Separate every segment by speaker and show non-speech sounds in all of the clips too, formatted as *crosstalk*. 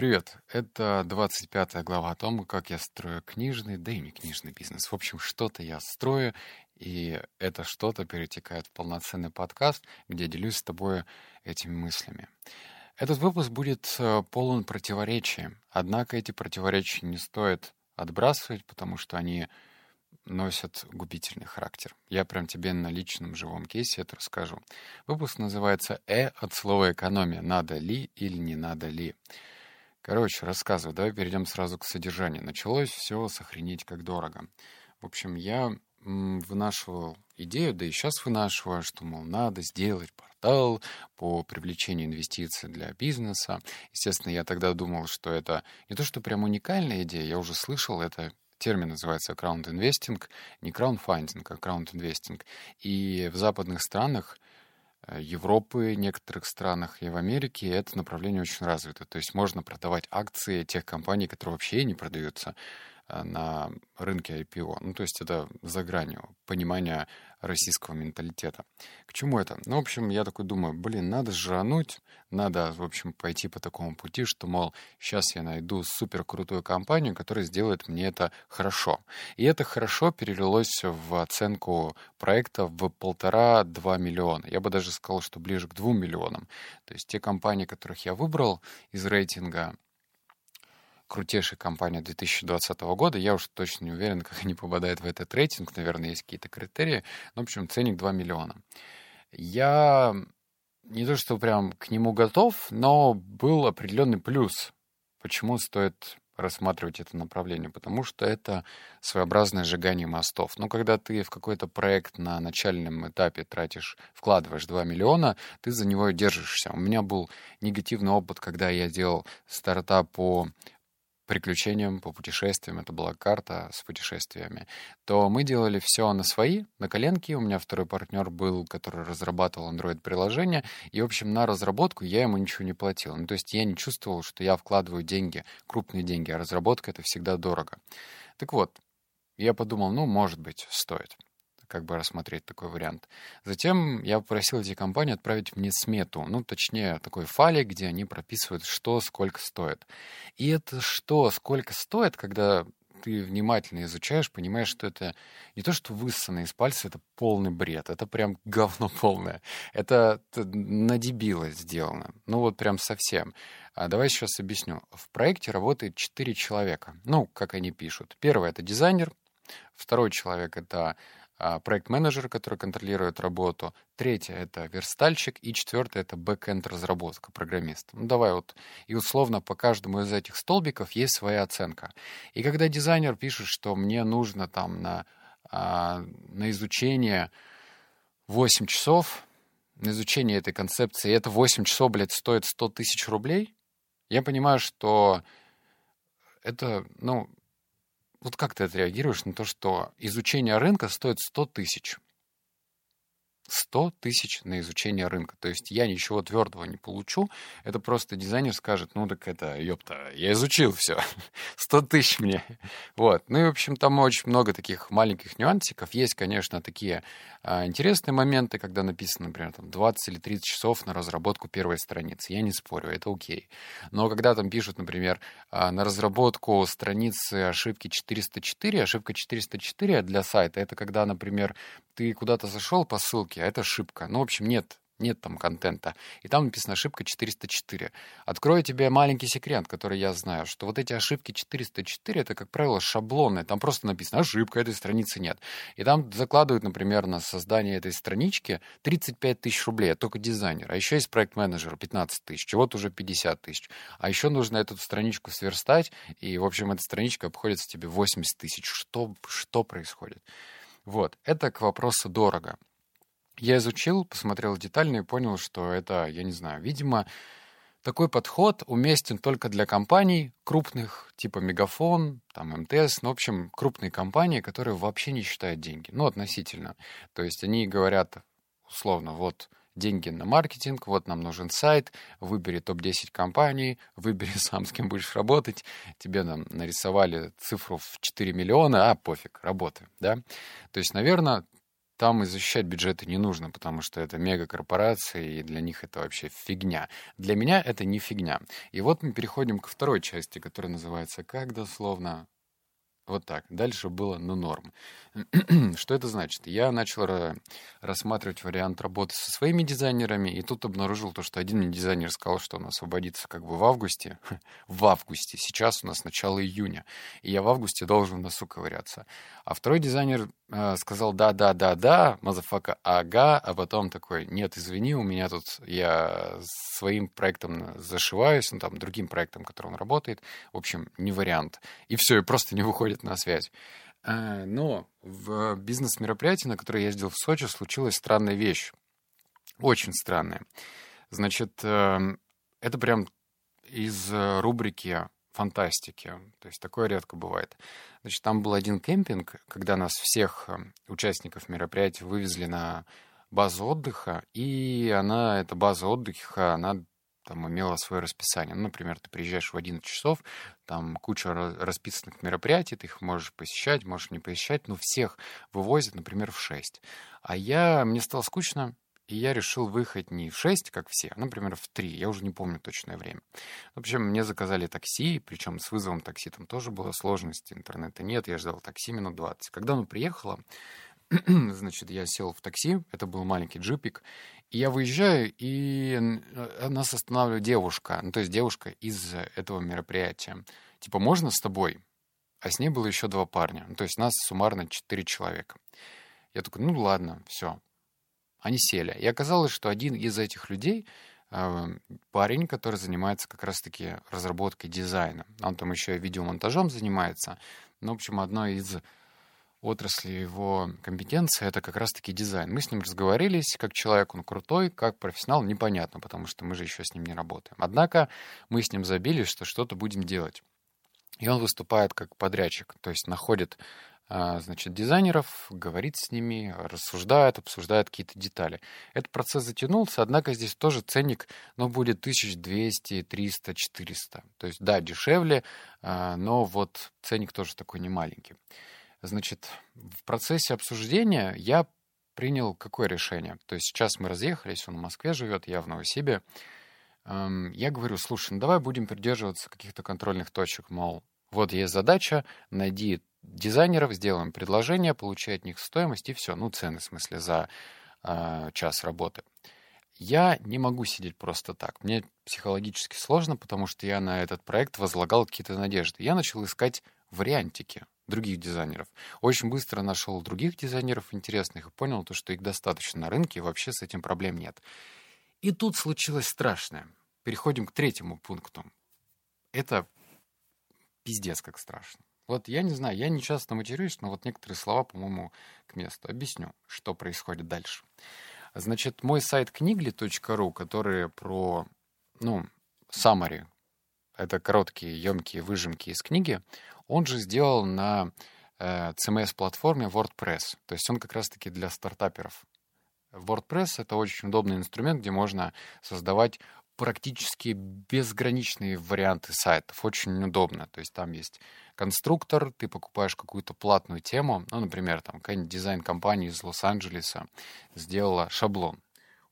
Speaker 1: Привет, это 25 глава о том, как я строю книжный, да и не книжный бизнес. В общем, что-то я строю, и это что-то перетекает в полноценный подкаст, где делюсь с тобой этими мыслями. Этот выпуск будет э, полон противоречий, однако эти противоречия не стоит отбрасывать, потому что они носят губительный характер. Я прям тебе на личном живом кейсе это расскажу. Выпуск называется «Э» от слова «экономия». Надо ли или не надо ли? Короче, рассказываю. Давай перейдем сразу к содержанию. Началось все сохранить как дорого. В общем, я вынашивал идею, да и сейчас вынашиваю, что, мол, надо сделать портал по привлечению инвестиций для бизнеса. Естественно, я тогда думал, что это не то, что прям уникальная идея, я уже слышал это термин называется краунд-инвестинг, не краундфандинг, а краунд-инвестинг. И в западных странах Европы, некоторых странах и в Америке это направление очень развито. То есть можно продавать акции тех компаний, которые вообще не продаются э, на рынке IPO. Ну, то есть это за гранью понимания российского менталитета. К чему это? Ну, в общем, я такой думаю, блин, надо жрануть, надо, в общем, пойти по такому пути, что, мол, сейчас я найду супер крутую компанию, которая сделает мне это хорошо. И это хорошо перелилось в оценку проекта в полтора-два миллиона. Я бы даже сказал, что ближе к двум миллионам. То есть те компании, которых я выбрал из рейтинга, крутейшая компания 2020 года. Я уж точно не уверен, как они попадают в этот рейтинг. Наверное, есть какие-то критерии. Ну, в общем, ценник 2 миллиона. Я не то, что прям к нему готов, но был определенный плюс. Почему стоит рассматривать это направление, потому что это своеобразное сжигание мостов. Но когда ты в какой-то проект на начальном этапе тратишь, вкладываешь 2 миллиона, ты за него держишься. У меня был негативный опыт, когда я делал стартап по приключениям, по путешествиям, это была карта с путешествиями, то мы делали все на свои, на коленке. У меня второй партнер был, который разрабатывал Android-приложение, и, в общем, на разработку я ему ничего не платил. Ну, то есть я не чувствовал, что я вкладываю деньги, крупные деньги, а разработка — это всегда дорого. Так вот, я подумал, ну, может быть, стоит как бы рассмотреть такой вариант. Затем я попросил эти компании отправить мне смету, ну, точнее, такой файлик, где они прописывают, что сколько стоит. И это что, сколько стоит, когда ты внимательно изучаешь, понимаешь, что это не то, что высосано из пальца, это полный бред. Это прям говно полное. Это, на дебила сделано. Ну вот прям совсем. А давай сейчас объясню. В проекте работает четыре человека. Ну, как они пишут. Первый — это дизайнер. Второй человек — это проект-менеджер, который контролирует работу. Третье — это верстальщик. И четвертое — это бэкэнд разработка, программист. Ну, давай вот. И условно по каждому из этих столбиков есть своя оценка. И когда дизайнер пишет, что мне нужно там на, а, на изучение 8 часов, на изучение этой концепции, и это 8 часов, блядь, стоит 100 тысяч рублей, я понимаю, что это, ну, вот как ты отреагируешь на то, что изучение рынка стоит 100 тысяч? 100 тысяч на изучение рынка. То есть я ничего твердого не получу. Это просто дизайнер скажет, ну так это, ёпта, я изучил все. 100 *laughs* тысяч мне. Вот. Ну и, в общем, там очень много таких маленьких нюансиков. Есть, конечно, такие а, интересные моменты, когда написано, например, там 20 или 30 часов на разработку первой страницы. Я не спорю, это окей. Но когда там пишут, например, а, на разработку страницы ошибки 404, ошибка 404 для сайта, это когда, например, ты куда-то зашел по ссылке, а это ошибка. Ну, в общем, нет нет там контента. И там написано ошибка 404. Открою тебе маленький секрет, который я знаю, что вот эти ошибки 404, это, как правило, шаблоны. Там просто написано ошибка, этой страницы нет. И там закладывают, например, на создание этой странички 35 тысяч рублей, только дизайнер. А еще есть проект-менеджер 15 тысяч, чего-то уже 50 тысяч. А еще нужно эту страничку сверстать, и, в общем, эта страничка обходится тебе 80 тысяч. Что, что происходит? Вот, это к вопросу дорого. Я изучил, посмотрел детально и понял, что это, я не знаю, видимо, такой подход уместен только для компаний крупных, типа Мегафон, там МТС, ну, в общем, крупные компании, которые вообще не считают деньги, ну, относительно. То есть они говорят, условно, вот деньги на маркетинг, вот нам нужен сайт, выбери топ-10 компаний, выбери *laughs* сам, с кем будешь работать, тебе нам нарисовали цифру в 4 миллиона, а пофиг, работаем, да. То есть, наверное, там и защищать бюджеты не нужно, потому что это мегакорпорации, и для них это вообще фигня. Для меня это не фигня. И вот мы переходим к второй части, которая называется «Как дословно вот так. Дальше было ну норм. *clears throat* Что это значит? Я начал рассматривать вариант работы со своими дизайнерами, и тут обнаружил то, что один дизайнер сказал, что он освободится как бы в августе. *laughs* в августе. Сейчас у нас начало июня. И я в августе должен в носу ковыряться. А второй дизайнер э, сказал да-да-да-да, motherfucker, ага, а потом такой, нет, извини, у меня тут, я своим проектом зашиваюсь, ну там, другим проектом, который он работает. В общем, не вариант. И все, и просто не выходит на связь. А, но в бизнес-мероприятии, на которое я ездил в Сочи, случилась странная вещь. Очень странная. Значит, эм, это прям из э, рубрики фантастики. То есть такое редко бывает. Значит, там был один кемпинг, когда нас всех эм, участников мероприятия вывезли на базу отдыха, и она, эта база отдыха, она там имела свое расписание. Ну, например, ты приезжаешь в 11 часов, там куча расписанных мероприятий, ты их можешь посещать, можешь не посещать, но всех вывозят, например, в 6. А я, мне стало скучно, и я решил выехать не в 6, как все, а, например, в 3. Я уже не помню точное время. В общем, мне заказали такси, причем с вызовом такси там тоже было сложности, интернета нет, я ждал такси минут 20. Когда оно приехало, *clears throat* значит, я сел в такси, это был маленький джипик, и я выезжаю, и э, нас останавливает девушка, ну, то есть девушка из этого мероприятия. Типа, можно с тобой? А с ней было еще два парня, ну, то есть нас суммарно четыре человека. Я такой, ну, ладно, все. Они сели. И оказалось, что один из этих людей э, парень, который занимается как раз-таки разработкой дизайна. Он там еще и видеомонтажом занимается. Ну, в общем, одной из отрасли его компетенции — это как раз-таки дизайн. Мы с ним разговорились, как человек он крутой, как профессионал непонятно, потому что мы же еще с ним не работаем. Однако мы с ним забили, что что-то будем делать. И он выступает как подрядчик, то есть находит а, значит, дизайнеров, говорит с ними, рассуждает, обсуждает какие-то детали. Этот процесс затянулся, однако здесь тоже ценник, ну, будет 1200, 300, 400. То есть, да, дешевле, а, но вот ценник тоже такой немаленький. Значит, в процессе обсуждения я принял какое решение? То есть сейчас мы разъехались, он в Москве живет, я в Новосибе. Я говорю, слушай, ну давай будем придерживаться каких-то контрольных точек, мол, вот есть задача, найди дизайнеров, сделаем предложение, получай от них стоимость и все, ну цены в смысле за э, час работы. Я не могу сидеть просто так. Мне психологически сложно, потому что я на этот проект возлагал какие-то надежды. Я начал искать вариантики других дизайнеров. Очень быстро нашел других дизайнеров интересных и понял, то, что их достаточно на рынке, и вообще с этим проблем нет. И тут случилось страшное. Переходим к третьему пункту. Это пиздец как страшно. Вот я не знаю, я не часто матерюсь, но вот некоторые слова, по-моему, к месту. Объясню, что происходит дальше. Значит, мой сайт книгли.ру, который про, ну, summary, это короткие, емкие выжимки из книги, он же сделал на э, CMS-платформе WordPress. То есть он как раз-таки для стартаперов. WordPress — это очень удобный инструмент, где можно создавать практически безграничные варианты сайтов. Очень удобно. То есть там есть конструктор, ты покупаешь какую-то платную тему, ну, например, там какая-нибудь дизайн-компания из Лос-Анджелеса сделала шаблон.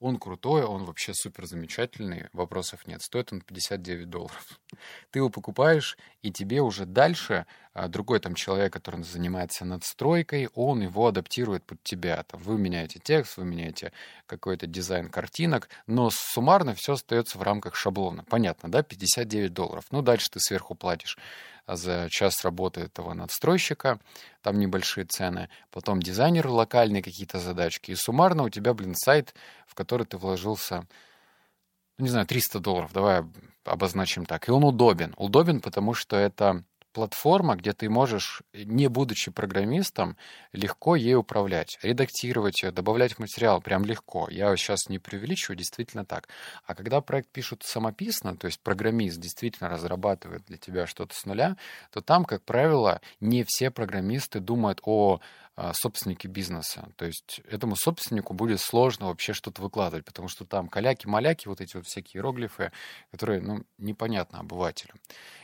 Speaker 1: Он крутой, он вообще супер замечательный, вопросов нет. Стоит он 59 долларов. *laughs* Ты его покупаешь, и тебе уже дальше а, другой там человек, который занимается надстройкой, он его адаптирует под тебя. Там, вы меняете текст, вы меняете какой-то дизайн картинок, но суммарно все остается в рамках шаблона. Понятно, да? 59 долларов. Ну, дальше ты сверху платишь за час работы этого надстройщика, там небольшие цены, потом дизайнер локальные какие-то задачки, и суммарно у тебя, блин, сайт, в который ты вложился, ну, не знаю, 300 долларов, давай обозначим так, и он удобен. Удобен, потому что это платформа, где ты можешь, не будучи программистом, легко ей управлять, редактировать ее, добавлять материал, прям легко. Я сейчас не преувеличиваю, действительно так. А когда проект пишут самописно, то есть программист действительно разрабатывает для тебя что-то с нуля, то там, как правило, не все программисты думают о а, собственнике бизнеса. То есть этому собственнику будет сложно вообще что-то выкладывать, потому что там каляки-маляки, вот эти вот всякие иероглифы, которые, ну, непонятно обывателю.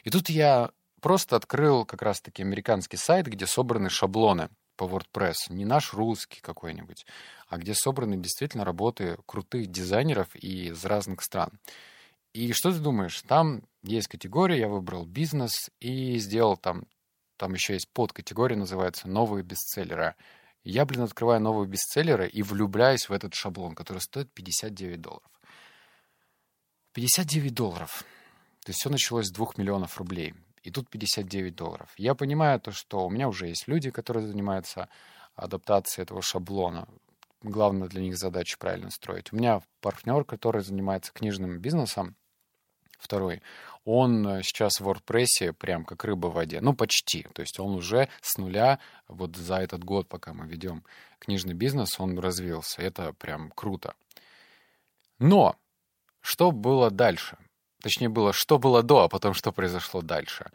Speaker 1: И тут я просто открыл как раз-таки американский сайт, где собраны шаблоны по WordPress, не наш русский какой-нибудь, а где собраны действительно работы крутых дизайнеров из разных стран. И что ты думаешь? Там есть категория, я выбрал бизнес и сделал там, там еще есть подкатегория, называется «Новые бестселлеры». Я, блин, открываю новые бестселлеры и влюбляюсь в этот шаблон, который стоит 59 долларов. 59 долларов. То есть все началось с 2 миллионов рублей. И тут 59 долларов. Я понимаю то, что у меня уже есть люди, которые занимаются адаптацией этого шаблона. Главное для них задача правильно строить. У меня партнер, который занимается книжным бизнесом, второй, он э, сейчас в WordPress прям как рыба в воде. Ну, почти. То есть он уже с нуля, вот за этот год, пока мы ведем книжный бизнес, он развился. Это прям круто. Но что было дальше? Точнее, было, что было до, а потом что произошло дальше.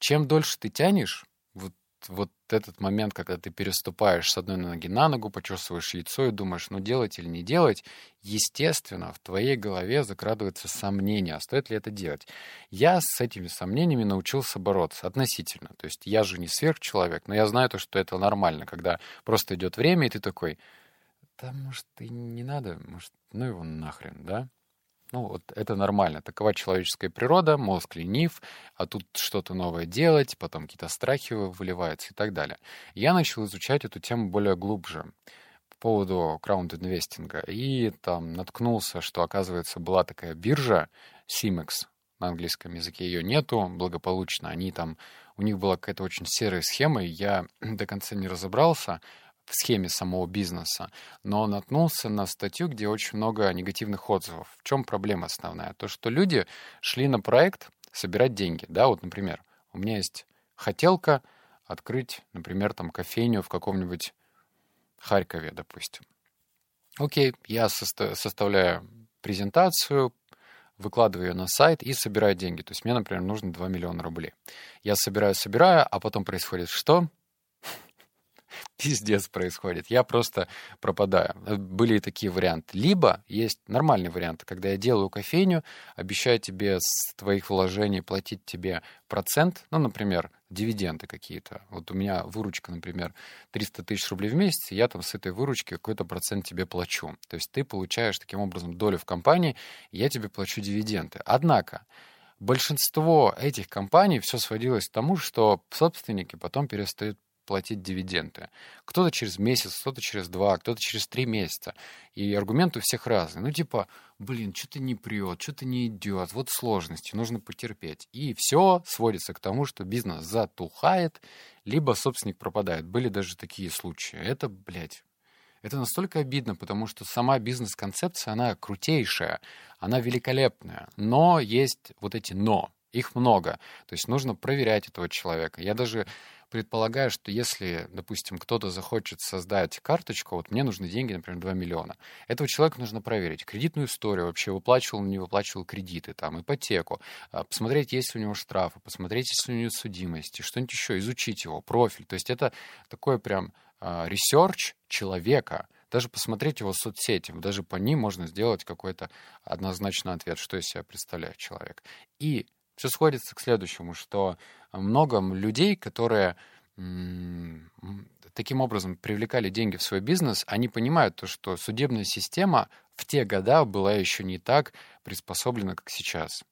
Speaker 1: Чем дольше ты тянешь, вот, вот этот момент, когда ты переступаешь с одной ноги на ногу, почесываешь яйцо и думаешь, ну делать или не делать, естественно, в твоей голове закрадывается сомнение, а стоит ли это делать. Я с этими сомнениями научился бороться относительно. То есть я же не сверхчеловек, но я знаю то, что это нормально, когда просто идет время, и ты такой, да, может, и не надо, может, ну его нахрен, да? Ну, вот это нормально. Такова человеческая природа, мозг ленив, а тут что-то новое делать, потом какие-то страхи выливаются и так далее. Я начал изучать эту тему более глубже по поводу краунд-инвестинга и там наткнулся, что, оказывается, была такая биржа CIMEX, на английском языке ее нету, благополучно. Они там, у них была какая-то очень серая схема, и я *clears throat* до конца не разобрался, в схеме самого бизнеса, но наткнулся на статью, где очень много негативных отзывов. В чем проблема основная? То, что люди шли на проект собирать деньги. Да, вот, например, у меня есть хотелка открыть, например, там кофейню в каком-нибудь Харькове, допустим. Окей, я составляю презентацию, выкладываю ее на сайт и собираю деньги. То есть мне, например, нужно 2 миллиона рублей. Я собираю, собираю, а потом происходит что? *laughs* пиздец происходит. Я просто пропадаю. Были и такие варианты. Либо есть нормальный вариант, когда я делаю кофейню, обещаю тебе с твоих вложений платить тебе процент, ну, например, дивиденды какие-то. Вот у меня выручка, например, 300 тысяч рублей в месяц, я там с этой выручки какой-то процент тебе плачу. То есть ты получаешь таким образом долю в компании, я тебе плачу дивиденды. Однако, большинство этих компаний все сводилось к тому, что собственники потом перестают платить дивиденды. Кто-то через месяц, кто-то через два, кто-то через три месяца. И аргументы у всех разные. Ну, типа, блин, что-то не прет, что-то не идет, вот сложности, нужно потерпеть. И все сводится к тому, что бизнес затухает, либо собственник пропадает. Были даже такие случаи. Это, блядь, это настолько обидно, потому что сама бизнес-концепция, она крутейшая, она великолепная. Но есть вот эти «но». Их много. То есть нужно проверять этого человека. Я даже предполагаю, что если, допустим, кто-то захочет создать карточку, вот мне нужны деньги, например, 2 миллиона, этого человека нужно проверить. Кредитную историю вообще, выплачивал он, не выплачивал кредиты, там, ипотеку, а, посмотреть, есть ли у него штрафы, посмотреть, есть ли у него судимости, что-нибудь еще, изучить его, профиль. То есть это такой прям research человека, даже посмотреть его соцсети, даже по ним можно сделать какой-то однозначный ответ, что из себя представляет человек. И все сходится к следующему, что много людей, которые таким образом привлекали деньги в свой бизнес, они понимают то, что судебная система в те года была еще не так приспособлена, как сейчас.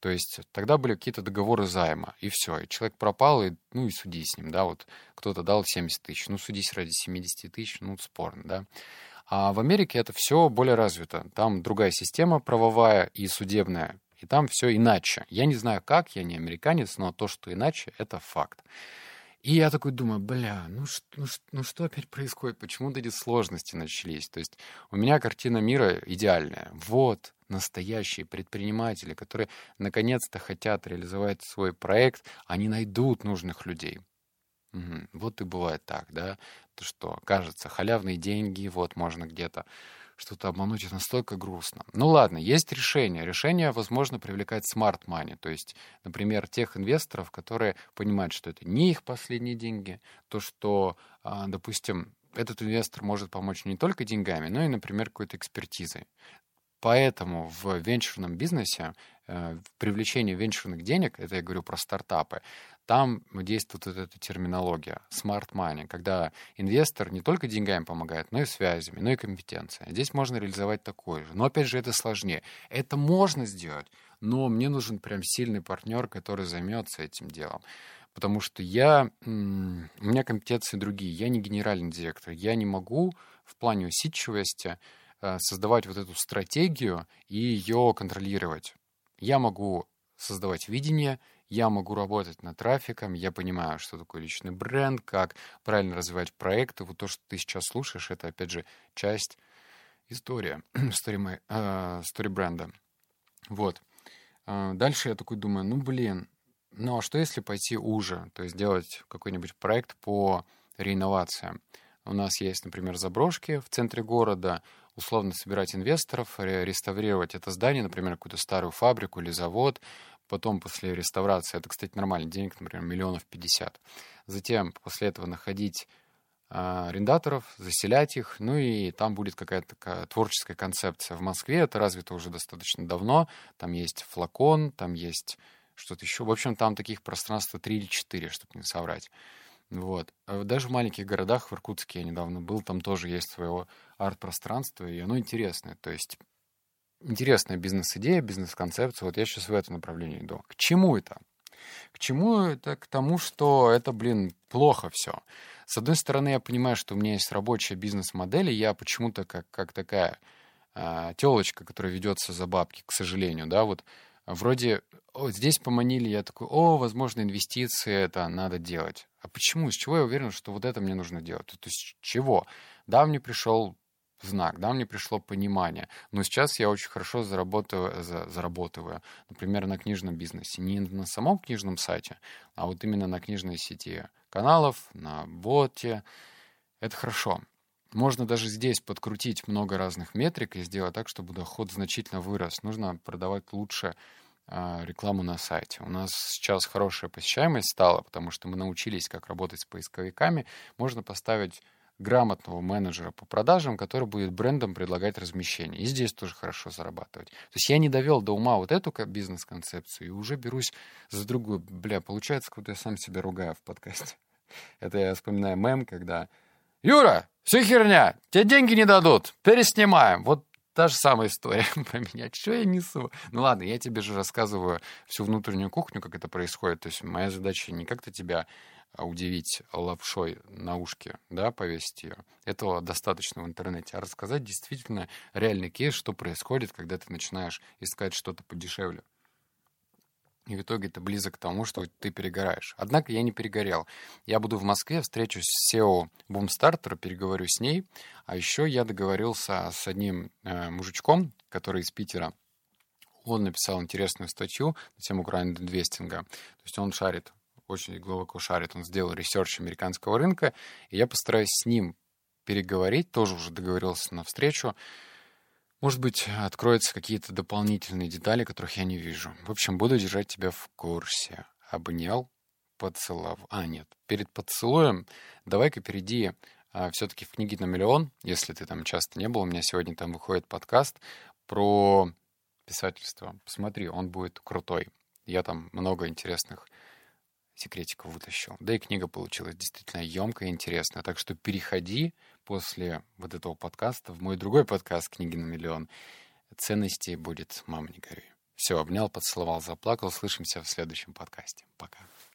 Speaker 1: То есть тогда были какие-то договоры займа, и все. И человек пропал, и, ну и суди с ним, да, вот кто-то дал 70 тысяч, ну судись ради 70 тысяч, ну спорно, да. А в Америке это все более развито. Там другая система правовая и судебная и там все иначе. Я не знаю как, я не американец, но то, что иначе, это факт. И я такой думаю, бля, ну, ну, ну что опять происходит? Почему вот эти сложности начались? То есть у меня картина мира идеальная. Вот настоящие предприниматели, которые наконец-то хотят реализовать свой проект, они найдут нужных людей. Угу. Вот и бывает так, да, то что кажется халявные деньги, вот можно где-то что-то обмануть, это настолько грустно. Ну ладно, есть решение. Решение, возможно, привлекать smart money, то есть, например, тех инвесторов, которые понимают, что это не их последние деньги, то, что, а, допустим, этот инвестор может помочь не только деньгами, но и, например, какой-то экспертизой. Поэтому в венчурном бизнесе э, привлечения венчурных денег, это я говорю про стартапы, там действует вот эта терминология smart money, когда инвестор не только деньгами помогает, но и связями, но и компетенцией. Здесь можно реализовать такое же. Но опять же, это сложнее. Это можно сделать, но мне нужен прям сильный партнер, который займется этим делом. Потому что я, у меня компетенции другие. Я не генеральный директор. Я не могу в плане усидчивости э, создавать вот эту стратегию и ее контролировать. Я могу создавать видение, я могу работать над трафиком, я понимаю, что такое личный бренд, как правильно развивать проекты. Вот то, что ты сейчас слушаешь, это, опять же, часть истории, *clears throat* story, э, бренда. Вот. Э, дальше я такой думаю, ну, блин, ну, а что если пойти уже? То есть сделать какой-нибудь проект по реинновациям. У нас есть, например, заброшки в центре города, условно собирать инвесторов, реставрировать это здание, например, какую-то старую фабрику или завод, потом после реставрации, это, кстати, нормальный денег, например, миллионов пятьдесят. Затем после этого находить а, арендаторов, заселять их, ну и там будет какая-то такая творческая концепция. В Москве это развито уже достаточно давно, там есть флакон, там есть что-то еще. В общем, там таких пространств три или четыре, чтобы не соврать. Вот. А даже в маленьких городах, в Иркутске я недавно был, там тоже есть своего арт-пространство, и оно интересное. То есть интересная бизнес-идея, бизнес-концепция. Вот я сейчас в этом направлении иду. К чему это? К чему это? К тому, что это, блин, плохо все. С одной стороны, я понимаю, что у меня есть рабочая бизнес-модель, и я почему-то как, как такая а, телочка, которая ведется за бабки, к сожалению, да, вот вроде о, здесь поманили, я такой, о, возможно, инвестиции, это надо делать. А почему? С чего я уверен, что вот это мне нужно делать? То есть чего? Да, мне пришел знак, да, мне пришло понимание. Но сейчас я очень хорошо заработаю, за, заработаю, например, на книжном бизнесе. Не на самом книжном сайте, а вот именно на книжной сети каналов, на боте. Это хорошо. Можно даже здесь подкрутить много разных метрик и сделать так, чтобы доход значительно вырос. Нужно продавать лучше а, рекламу на сайте. У нас сейчас хорошая посещаемость стала, потому что мы научились, как работать с поисковиками. Можно поставить грамотного менеджера по продажам, который будет брендом предлагать размещение. И здесь тоже хорошо зарабатывать. То есть я не довел до ума вот эту бизнес-концепцию и уже берусь за другую. Бля, получается, как будто я сам себя ругаю в подкасте. *laughs* Это я вспоминаю мем, когда «Юра, все херня, тебе деньги не дадут, переснимаем». Вот та же самая история *laughs* про меня. Что я несу? Ну ладно, я тебе же рассказываю всю внутреннюю кухню, как это происходит. То есть моя задача не как-то тебя удивить лапшой на ушке, да, повесить ее. Этого достаточно в интернете. А рассказать действительно реальный кейс, что происходит, когда ты начинаешь искать что-то подешевле. И в итоге ты близок к тому, что ты перегораешь. Однако я не перегорел. Я буду в Москве, встречусь с SEO Boomstarter, переговорю с ней. А еще я договорился с одним э, мужичком, который из Питера. Он написал интересную статью на тему гранд-инвестинга. То есть он шарит очень глубоко шарит, он сделал research американского рынка, и я постараюсь с ним переговорить, тоже уже договорился на встречу. Может быть, откроются какие-то дополнительные детали, которых я не вижу. В общем, буду держать тебя в курсе. Обнял, поцеловал. А, нет, перед поцелуем давай-ка перейди а, все-таки в книги на миллион, если ты там часто не был. У меня сегодня там выходит подкаст про писательство. Посмотри, он будет крутой. Я там много интересных секретиков вытащил. Да и книга получилась действительно емкая и интересная. Так что переходи после вот этого подкаста в мой другой подкаст «Книги на миллион». Ценностей будет «Мама, не горюй». Все, обнял, поцеловал, заплакал. Слышимся в следующем подкасте. Пока.